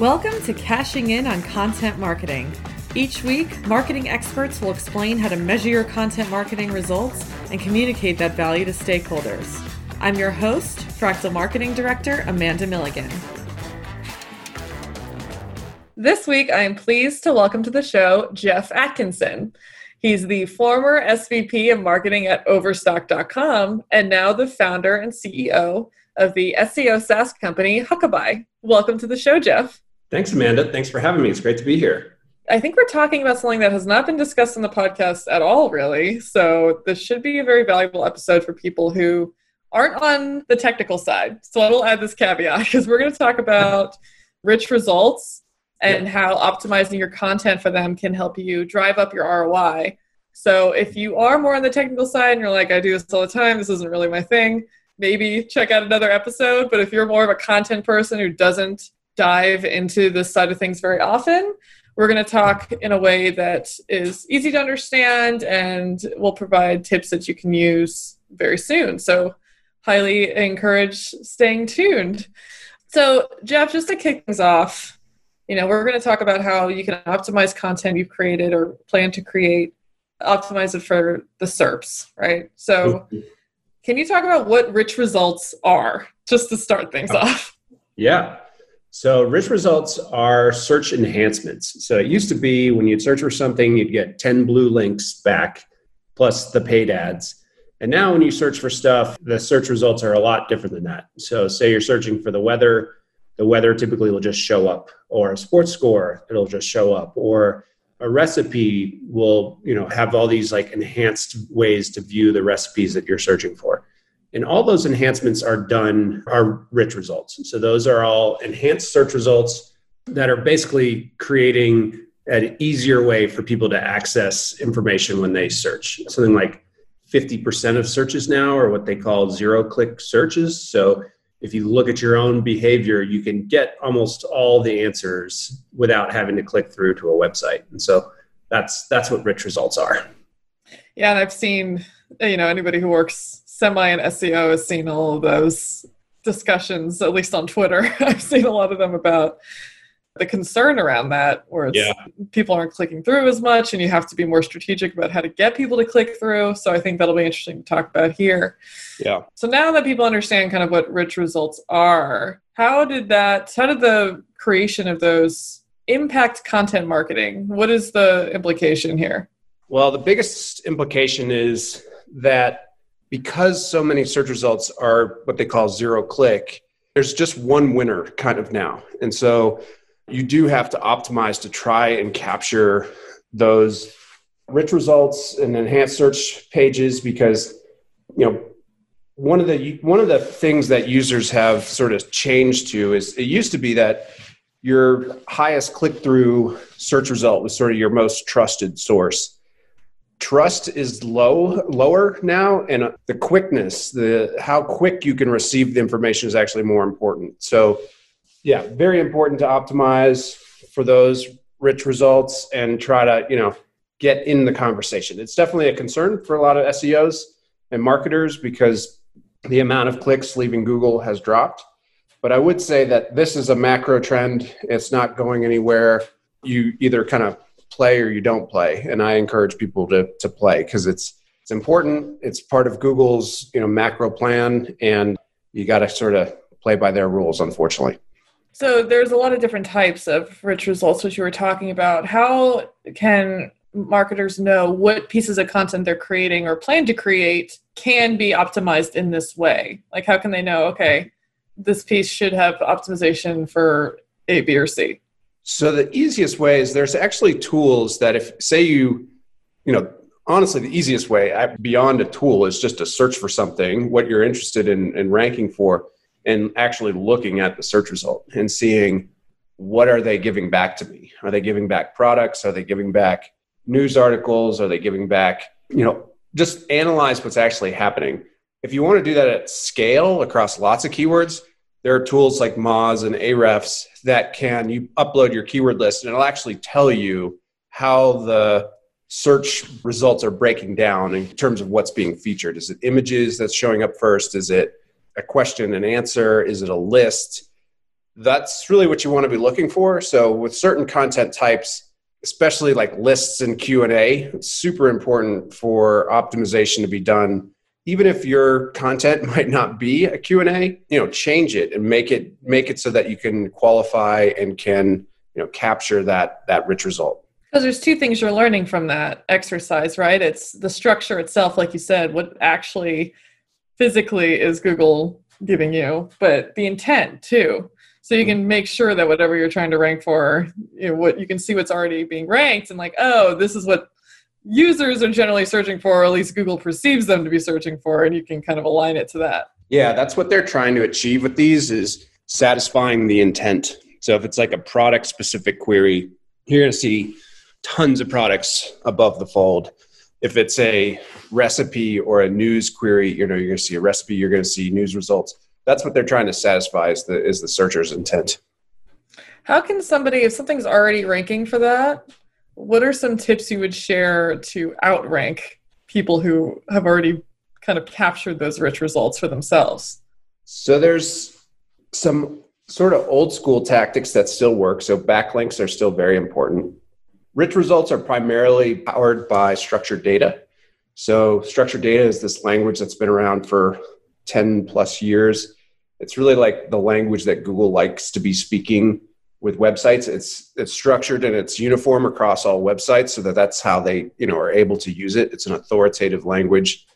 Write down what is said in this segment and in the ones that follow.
Welcome to Cashing In on Content Marketing. Each week, marketing experts will explain how to measure your content marketing results and communicate that value to stakeholders. I'm your host, Fractl Marketing Director Amanda Milligan. This week, I am pleased to welcome to the show Jeff Atkinson. He's the former SVP of marketing at Overstock.com and now the founder and CEO of the SEO SaaS company Huckabuy. Welcome to the show, Jeff. Thanks, Amanda. Thanks for having me. It's great to be here. I think we're talking about something that has not been discussed in the podcast at all, really. So, this should be a very valuable episode for people who aren't on the technical side. So, I will add this caveat because we're going to talk about rich results and yeah. how optimizing your content for them can help you drive up your ROI. So, if you are more on the technical side and you're like, I do this all the time, this isn't really my thing, maybe check out another episode. But if you're more of a content person who doesn't dive into this side of things very often. We're going to talk in a way that is easy to understand and we'll provide tips that you can use very soon. So, highly encourage staying tuned. So, Jeff, just to kick things off, you know, we're going to talk about how you can optimize content you've created or plan to create, optimize it for the SERPs, right? So, mm-hmm. Can you talk about what rich results are just to start things oh. off? Yeah. So, rich results are search enhancements. So, it used to be when you'd search for something, you'd get 10 blue links back plus the paid ads. And now, when you search for stuff, the search results are a lot different than that. So, say you're searching for the weather, the weather typically will just show up, or a sports score, it'll just show up, or a recipe will you know have all these like enhanced ways to view the recipes that you're searching for and all those enhancements are done, are rich results. So those are all enhanced search results that are basically creating an easier way for people to access information when they search. Something like 50% of searches now are what they call zero click searches. So if you look at your own behavior, you can get almost all the answers without having to click through to a website. And so that's that's what rich results are. Yeah, and I've seen you know anybody who works semi in SEO has seen all of those discussions, at least on Twitter. I've seen a lot of them about the concern around that, where yeah. people aren't clicking through as much, and you have to be more strategic about how to get people to click through. So I think that'll be interesting to talk about here. Yeah. So now that people understand kind of what rich results are, how did that? How did the creation of those impact content marketing? What is the implication here? Well, the biggest implication is that because so many search results are what they call zero click, there's just one winner kind of now. And so you do have to optimize to try and capture those rich results and enhanced search pages because you know one of the one of the things that users have sort of changed to is it used to be that your highest click through search result was sort of your most trusted source. Trust is low lower now and the quickness the how quick you can receive the information is actually more important. So yeah very important to optimize for those rich results and try to you know get in the conversation. It's definitely a concern for a lot of seos and marketers because the amount of clicks leaving google has dropped. But i would say that this is a macro trend. It's not going anywhere. You either kind of play or you don't play and i encourage people to to play because it's it's important. It's part of google's you know macro plan and you got to sort of play by their rules unfortunately so there's a lot of different types of rich results which you were talking about. How can marketers know what pieces of content they're creating or plan to create can be optimized in this way? Like how can they know okay this piece should have optimization for a b or c? So the easiest way is there's actually tools that if say you, you know, honestly the easiest way uh, beyond a tool is just to search for something what you're interested in, in ranking for and actually looking at the search result and seeing what are they giving back to me are they giving back products are they giving back news articles are they giving back you know just analyze what's actually happening if you want to do that at scale across lots of keywords there are tools like moz and ahrefs that can you upload your keyword list and it'll actually tell you how the search results are breaking down in terms of what's being featured. Is it images that's showing up first? Is it a question and answer? Is it a list? that's really what you want to be looking for. So with certain content types, especially like lists and Q&A, it's super important for optimization to be done. Even if your content might not be a Q&A, you know, change it and make it make it so that you can qualify and can, you know, capture that that rich result. Because there's two things you're learning from that exercise, right? It's the structure itself, like you said, what actually physically is Google giving you, but the intent too. So you can mm-hmm. make sure that whatever you're trying to rank for, you know, what you can see what's already being ranked and like, oh, this is what users are generally searching for, or at least Google perceives them to be searching for, and you can kind of align it to that. Yeah, that's what they're trying to achieve with these is satisfying the intent. So if it's like a product specific query, you're going to see tons of products above the fold. If it's a recipe or a news query, you know, you're going to see a recipe, you're going to see news results. That's what they're trying to satisfy is the is the searcher's intent. How can somebody, if something's already ranking for that, what are some tips you would share to outrank people who have already kind of captured those rich results for themselves? So there's some sort of old school tactics that still work. So backlinks are still very important. Rich results are primarily powered by structured data. So, structured data is this language that's been around for 10 plus years. It's really like the language that Google likes to be speaking with websites. It's it's structured and it's uniform across all websites so that that's how they, you know, are able to use it. It's an authoritative language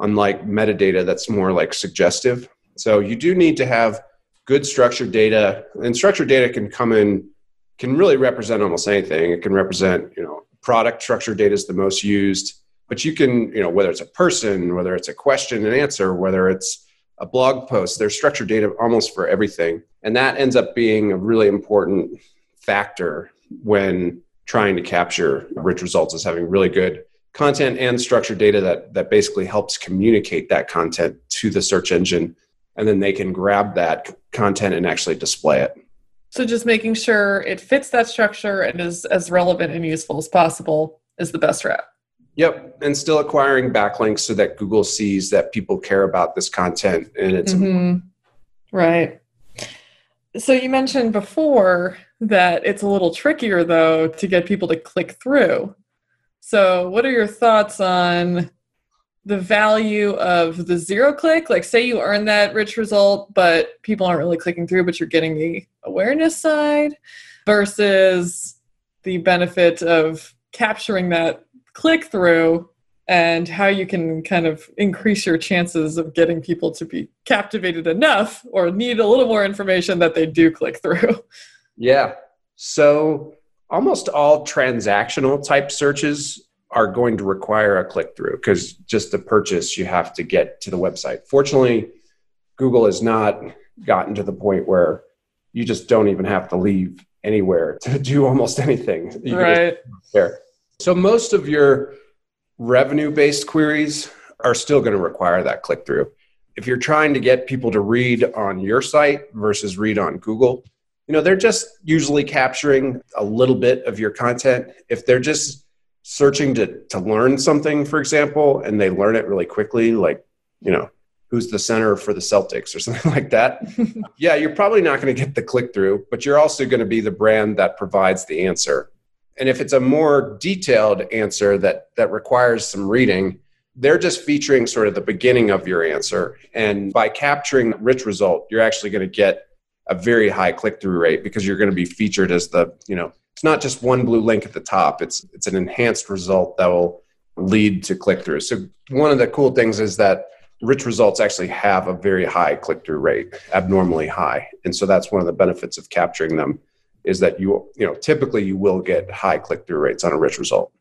unlike metadata that's more like suggestive. So, you do need to have good structured data and structured data can come in can really represent almost anything. It can represent, you know, product structure data is the most used, but you can, you know, whether it's a person, whether it's a question and answer, whether it's a blog post, there's structured data almost for everything. And that ends up being a really important factor when trying to capture rich results is having really good content and structured data that that basically helps communicate that content to the search engine and then they can grab that content and actually display it. So just making sure it fits that structure and is as relevant and useful as possible is the best route. Yep, and still acquiring backlinks so that Google sees that people care about this content and it's mm-hmm. right. So you mentioned before that it's a little trickier though to get people to click through. So what are your thoughts on the value of the zero click like say you earn that rich result but people aren't really clicking through but you're getting the awareness side versus the benefit of capturing that click through and how you can kind of increase your chances of getting people to be captivated enough or need a little more information that they do click through. Yeah. So almost all transactional type searches are going to require a click through because just to purchase, you have to get to the website. Fortunately, Google has not gotten to the point where you just don't even have to leave anywhere to do almost anything. You right. There. So most of your revenue based queries are still going to require that click through. If you're trying to get people to read on your site versus read on Google, you know, they're just usually capturing a little bit of your content. If they're just searching to to learn something, for example, and they learn it really quickly, like you know who's the center for the Celtics or something like that. yeah, you're probably not going to get the click through, but you're also going to be the brand that provides the answer. And if it's a more detailed answer that that requires some reading, they're just featuring sort of the beginning of your answer. And by capturing the rich result, you're actually going to get a very high click through rate because you're going to be featured as the, you know, it's not just one blue link at the top. It's it's an enhanced result that will lead to click through. So one of the cool things is that rich results actually have a very high click through rate, abnormally high. And so that's one of the benefits of capturing them is that you you know typically you will get high click through rates on a rich result.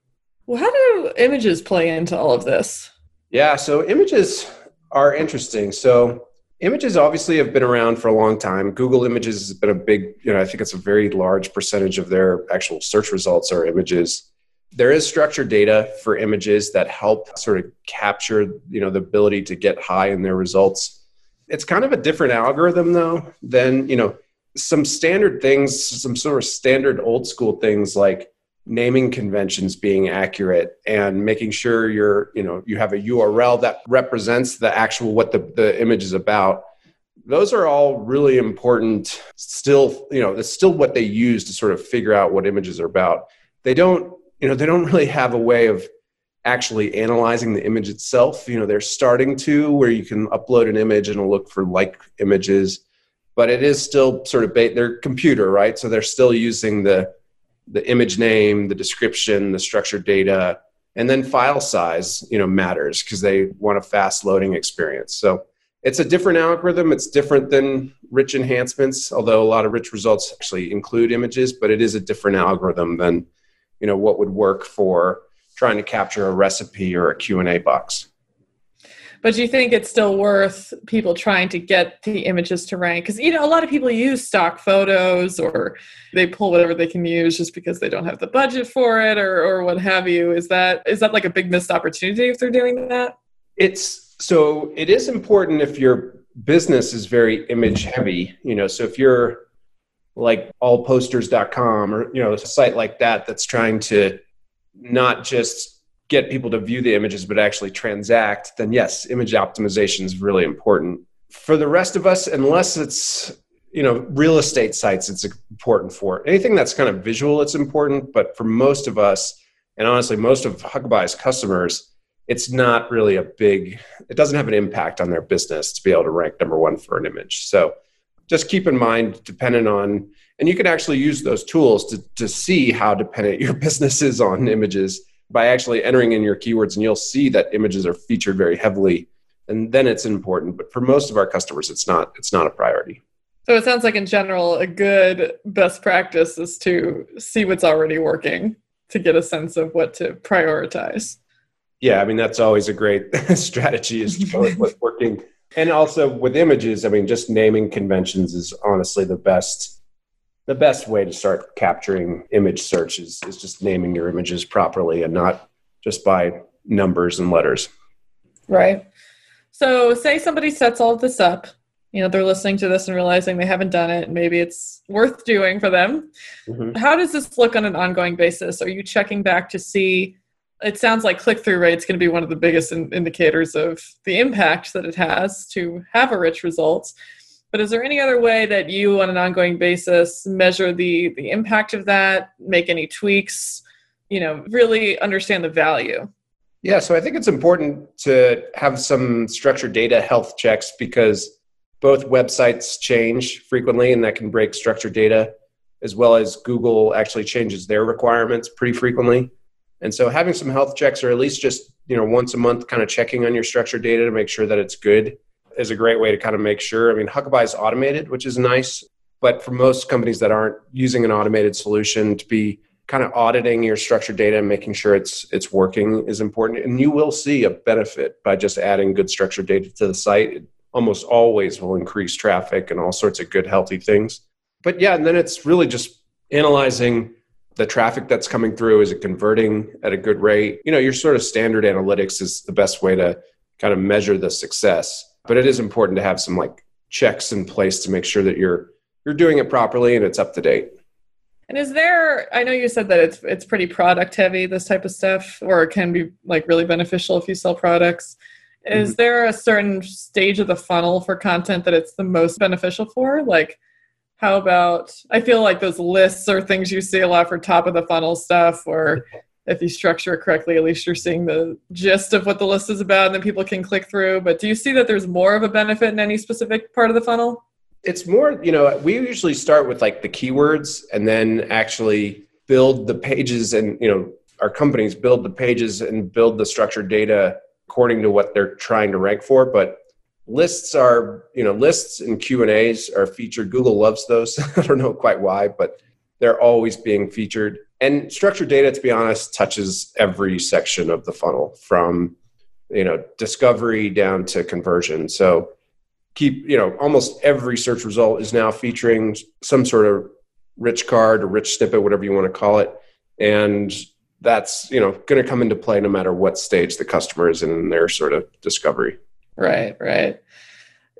Well, how do images play into all of this? Yeah, so images are interesting. So Images obviously have been around for a long time. Google Images has been a big, you know, I think it's a very large percentage of their actual search results are images. There is structured data for images that help sort of capture, you know, the ability to get high in their results. It's kind of a different algorithm though than, you know, some standard things, some sort of standard old school things like naming conventions being accurate and making sure you're you know you have a url that represents the actual what the, the image is about. Those are all really important still you know it's still what they use to sort of figure out what images are about. They don't you know they don't really have a way of actually analyzing the image itself. You know they're starting to where you can upload an image and look for like images but it is still sort of ba- their computer right? So they're still using the the image name the description the structured data and then file size you know matters because they want a fast loading experience so it's a different algorithm. It's different than rich enhancements, although a lot of rich results actually include images, but it is a different algorithm than, you know, what would work for trying to capture a recipe or a Q&A box. But do you think it's still worth people trying to get the images to rank? Because you know a lot of people use stock photos or they pull whatever they can use just because they don't have the budget for it or or what have you. Is that is that like a big missed opportunity if they're doing that? It's so it is important if your business is very image heavy, you know, so if you're like allposters.com or, you know, a site like that that's trying to not just get people to view the images but actually transact, then yes, image optimization is really important. For the rest of us, unless it's you know real estate sites it's important for anything that's kind of visual it's important but for most of us and honestly most of Huckabuy's customers it's not really a big it doesn't have an impact on their business to be able to rank number one for an image. So just keep in mind dependent on and you can actually use those tools to, to see how dependent your business is on mm-hmm. images by actually entering in your keywords and you'll see that images are featured very heavily and then it's important. But for most of our customers it's not it's not a priority. So it sounds like in general a good best practice is to see what's already working to get a sense of what to prioritize. Yeah, I mean that's always a great strategy is to go with what's working. And also with images, I mean, just naming conventions is honestly the best the best way to start capturing image search is, is just naming your images properly and not just by numbers and letters. Right. So say somebody sets all of this up, you know, they're listening to this and realizing they haven't done it, and maybe it's worth doing for them. Mm-hmm. How does this look on an ongoing basis? Are you checking back to see it sounds like click through rate is going to be one of the biggest in- indicators of the impact that it has to have a rich results. But is there any other way that you, on an ongoing basis, measure the the impact of that, make any tweaks, you know, really understand the value? Yeah, so I think it's important to have some structured data health checks because both websites change frequently, and that can break structured data, as well as Google actually changes their requirements pretty frequently. And so having some health checks or at least just, you know, once a month kind of checking on your structured data to make sure that it's good is a great way to kind of make sure. I mean, Huckabuy is automated, which is nice, but for most companies that aren't using an automated solution to be kind of auditing your structured data and making sure it's it's working is important. And you will see a benefit by just adding good structured data to the site. It almost always will increase traffic and all sorts of good healthy things. But yeah and then it's really just analyzing the traffic that's coming through. Is it converting at a good rate? You know your sort of standard analytics is the best way to kind of measure the success but it is important to have some like checks in place to make sure that you're you're doing it properly and it's up to date. And is there i know you said that it's it's pretty product heavy this type of stuff or it can be like really beneficial if you sell products. Is mm-hmm. there a certain stage of the funnel for content that it's the most beneficial for? Like how about I feel like those lists are things you see a lot for top of the funnel stuff or if you structure it correctly, at least you're seeing the gist of what the list is about and then people can click through. But do you see that there's more of a benefit in any specific part of the funnel? It's more, you know, we usually start with like the keywords and then actually build the pages and, you know, our companies build the pages and build the structured data according to what they're trying to rank for. But lists are you know lists and q and a's are featured google loves those i don't know quite why but they're always being featured and structured data to be honest touches every section of the funnel from you know discovery down to conversion. So keep you know almost every search result is now featuring some sort of rich card or rich snippet whatever you want to call it. And that's you know going to come into play no matter what stage the customer is in their sort of discovery. Right, right.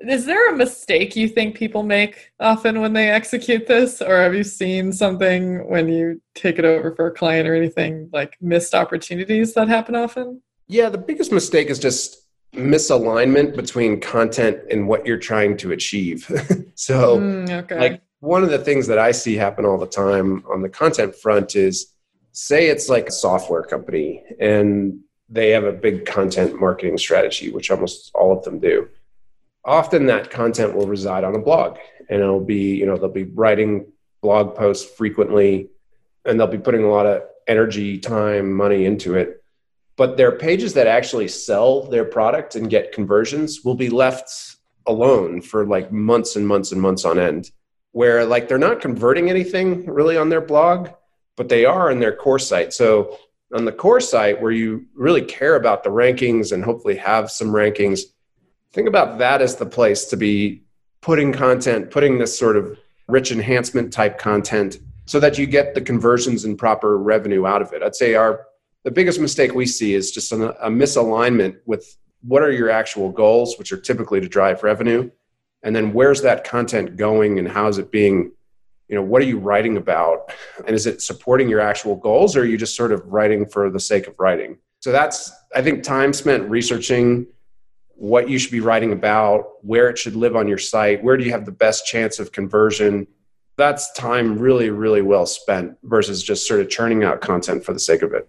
Is there a mistake you think people make often when they execute this? Or have you seen something when you take it over for a client or anything like missed opportunities that happen often? Yeah, the biggest mistake is just misalignment between content and what you're trying to achieve. so, mm, okay. like one of the things that I see happen all the time on the content front is say it's like a software company and they have a big content marketing strategy, which almost all of them do. Often that content will reside on a blog and it'll be, you know, they'll be writing blog posts frequently and they'll be putting a lot of energy, time, money into it. But their pages that actually sell their product and get conversions will be left alone for like months and months and months on end, where like they're not converting anything really on their blog, but they are in their core site. So on the core site where you really care about the rankings and hopefully have some rankings, think about that as the place to be putting content, putting this sort of rich enhancement type content so that you get the conversions and proper revenue out of it. I'd say our the biggest mistake we see is just a, a misalignment with what are your actual goals, which are typically to drive revenue, and then where's that content going and how is it being you know what are you writing about and is it supporting your actual goals or are you just sort of writing for the sake of writing so that's i think time spent researching what you should be writing about where it should live on your site where do you have the best chance of conversion that's time really really well spent versus just sort of churning out content for the sake of it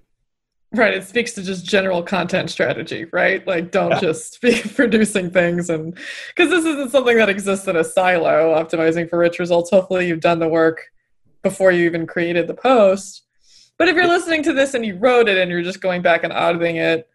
Right. It speaks to just general content strategy, right? Like, don't yeah. just be producing things. And because this isn't something that exists in a silo, optimizing for rich results. Hopefully, you've done the work before you even created the post. But if you're listening to this and you wrote it and you're just going back and auditing it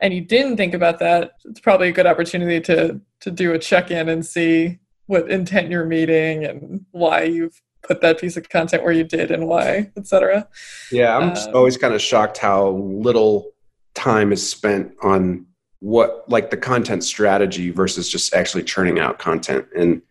and you didn't think about that, it's probably a good opportunity to to do a check in and see what intent you're meeting and why you've put that piece of content where you did and why, etc. Yeah, I'm um, always kind of shocked how little time is spent on what like the content strategy versus just actually churning out content and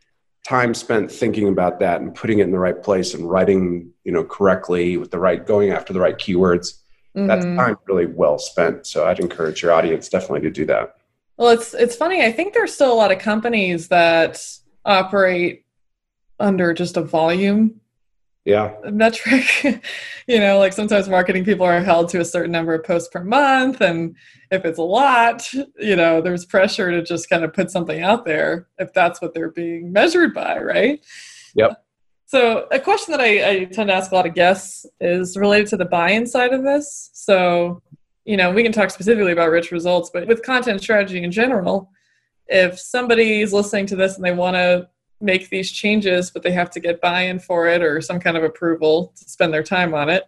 time spent thinking about that and putting it in the right place and writing you know correctly with the right going after the right keywords mm-hmm. that's time really well spent so i'd encourage your audience definitely to do that. Well it's it's funny i think there's still a lot of companies that operate under just a volume yeah. metric. You know like sometimes marketing people are held to a certain number of posts per month and if it's a lot you know there's pressure to just kind of put something out there if that's what they're being measured by right? Yep so a question that I, I tend to ask a lot of guests is related to the buy-in side of this so you know we can talk specifically about rich results but with content strategy in general if somebody's listening to this and they want to make these changes, but they have to get buy in for it or some kind of approval to spend their time on it.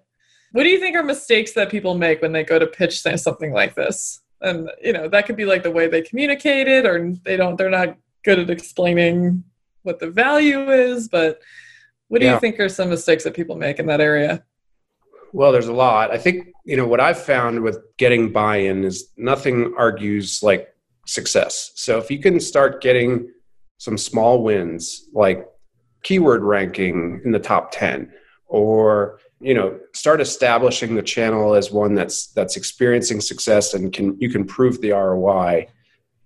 What do you think are mistakes that people make when they go to pitch something like this? And you know, that could be like the way they communicate it, or they don't they're not good at explaining what the value is, but what do yeah. you think are some mistakes that people make in that area? Well, there's a lot. I think, you know, what I've found with getting buy in is nothing argues like success. So if you can start getting some small wins like keyword ranking in the top 10 or you know start establishing the channel as one that's that's experiencing success and can you can prove the ROI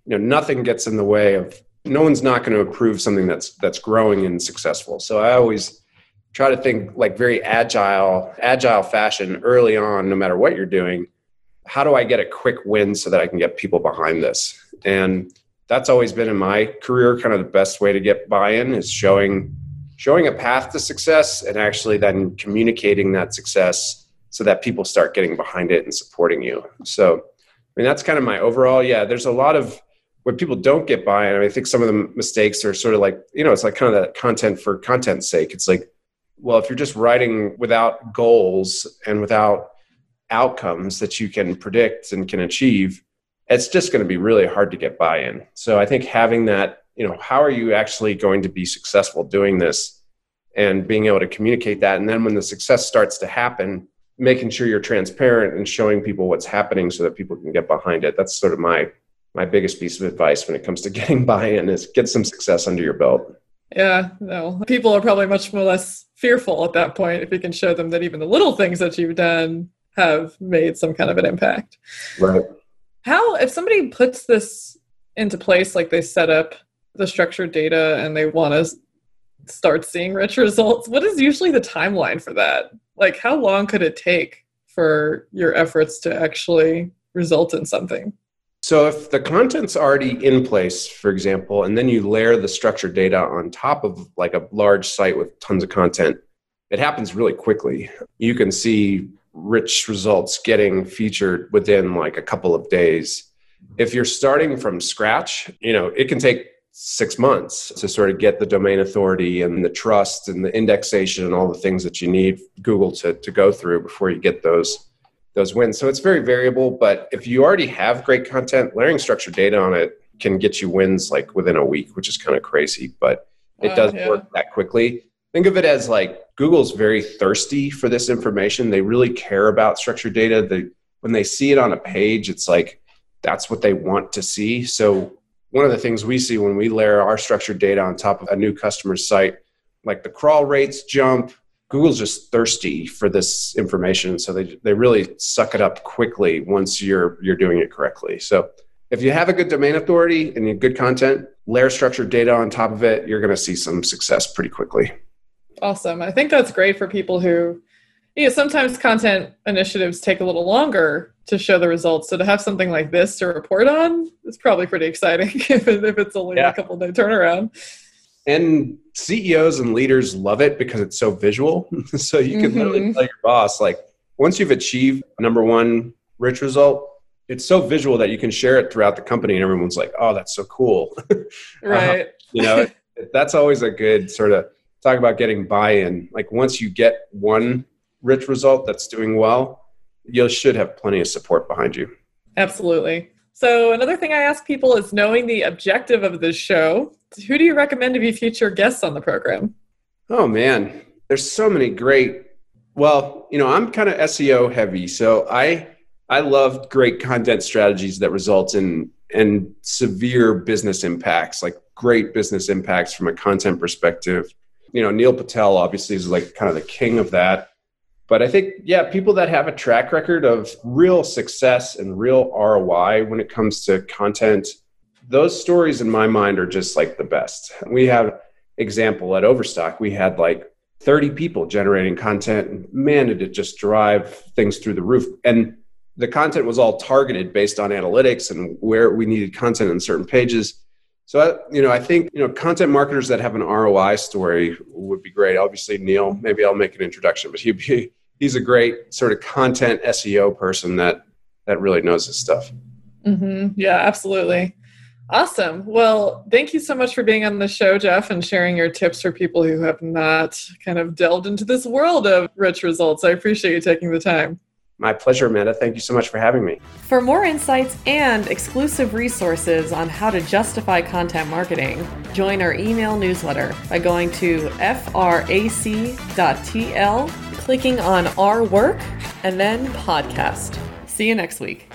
you know nothing gets in the way of no one's not going to approve something that's that's growing and successful. So i always try to think like very agile agile fashion early on no matter what you're doing how do i get a quick win so that i can get people behind this? And that's always been in my career kind of the best way to get buy-in is showing showing a path to success and actually then communicating that success so that people start getting behind it and supporting you. So i mean that's kind of my overall yeah there's a lot of when people don't get buy-in I, I think some of the mistakes are sort of like you know it's like kind of that content for content's sake it's like well if you're just writing without goals and without outcomes that you can predict and can achieve it's just going to be really hard to get buy-in. So I think having that, you know, how are you actually going to be successful doing this and being able to communicate that and then when the success starts to happen, making sure you're transparent and showing people what's happening so that people can get behind it. That's sort of my my biggest piece of advice when it comes to getting buy-in is get some success under your belt. Yeah, no. People are probably much more less fearful at that point if you can show them that even the little things that you've done have made some kind of an impact. Right. How, if somebody puts this into place, like they set up the structured data and they want to start seeing rich results, what is usually the timeline for that? Like, how long could it take for your efforts to actually result in something? So if the content's already in place, for example, and then you layer the structured data on top of like a large site with tons of content, it happens really quickly. You can see rich results getting featured within like a couple of days. If you're starting from scratch, you know, it can take six months to sort of get the domain authority and the trust and the indexation and all the things that you need Google to, to go through before you get those those wins. So it's very variable, but if you already have great content, layering structured data on it can get you wins like within a week, which is kind of crazy, but it uh, does yeah. work that quickly. Think of it as like Google's very thirsty for this information. They really care about structured data. They when they see it on a page, it's like that's what they want to see. So one of the things we see when we layer our structured data on top of a new customer's site, like the crawl rates jump, Google's just thirsty for this information, so they they really suck it up quickly once you're you're doing it correctly. So if you have a good domain authority and good content, layer structured data on top of it, you're going to see some success pretty quickly. Awesome. I think that's great for people who, you know, sometimes content initiatives take a little longer to show the results. So to have something like this to report on is probably pretty exciting if, if it's only yeah. a couple day turnaround and CEOs and leaders love it because it's so visual. so you can mm-hmm. literally tell your boss, like, once you've achieved number one rich result, it's so visual that you can share it throughout the company, and everyone's like, "Oh, that's so cool!" right? Uh, you know, that's always a good sort of talk about getting buy-in. Like once you get one rich result that's doing well, you should have plenty of support behind you. Absolutely. So another thing I ask people is knowing the objective of this show who do you recommend to be future guests on the program? Oh man, there's so many great. Well, you know, I'm kind of SEO heavy, so I I love great content strategies that result in and severe business impacts, like great business impacts from a content perspective. You know, Neil Patel obviously is like kind of the king of that. But I think, yeah, people that have a track record of real success and real ROI when it comes to content those stories in my mind are just like the best. We have example at Overstock, we had like 30 people generating content and man, did it just drive things through the roof. And the content was all targeted based on analytics and where we needed content in certain pages. So, you know, I think, you know, content marketers that have an ROI story would be great. Obviously, Neil, maybe I'll make an introduction, but he'd be, he's a great sort of content SEO person that, that really knows his stuff. Mm-hmm. Yeah, absolutely. Awesome. Well, thank you so much for being on the show, Jeff, and sharing your tips for people who have not kind of delved into this world of rich results. I appreciate you taking the time. My pleasure, Amanda. Thank you so much for having me. For more insights and exclusive resources on how to justify content marketing, join our email newsletter by going to frac.tl, clicking on our work, and then podcast. See you next week.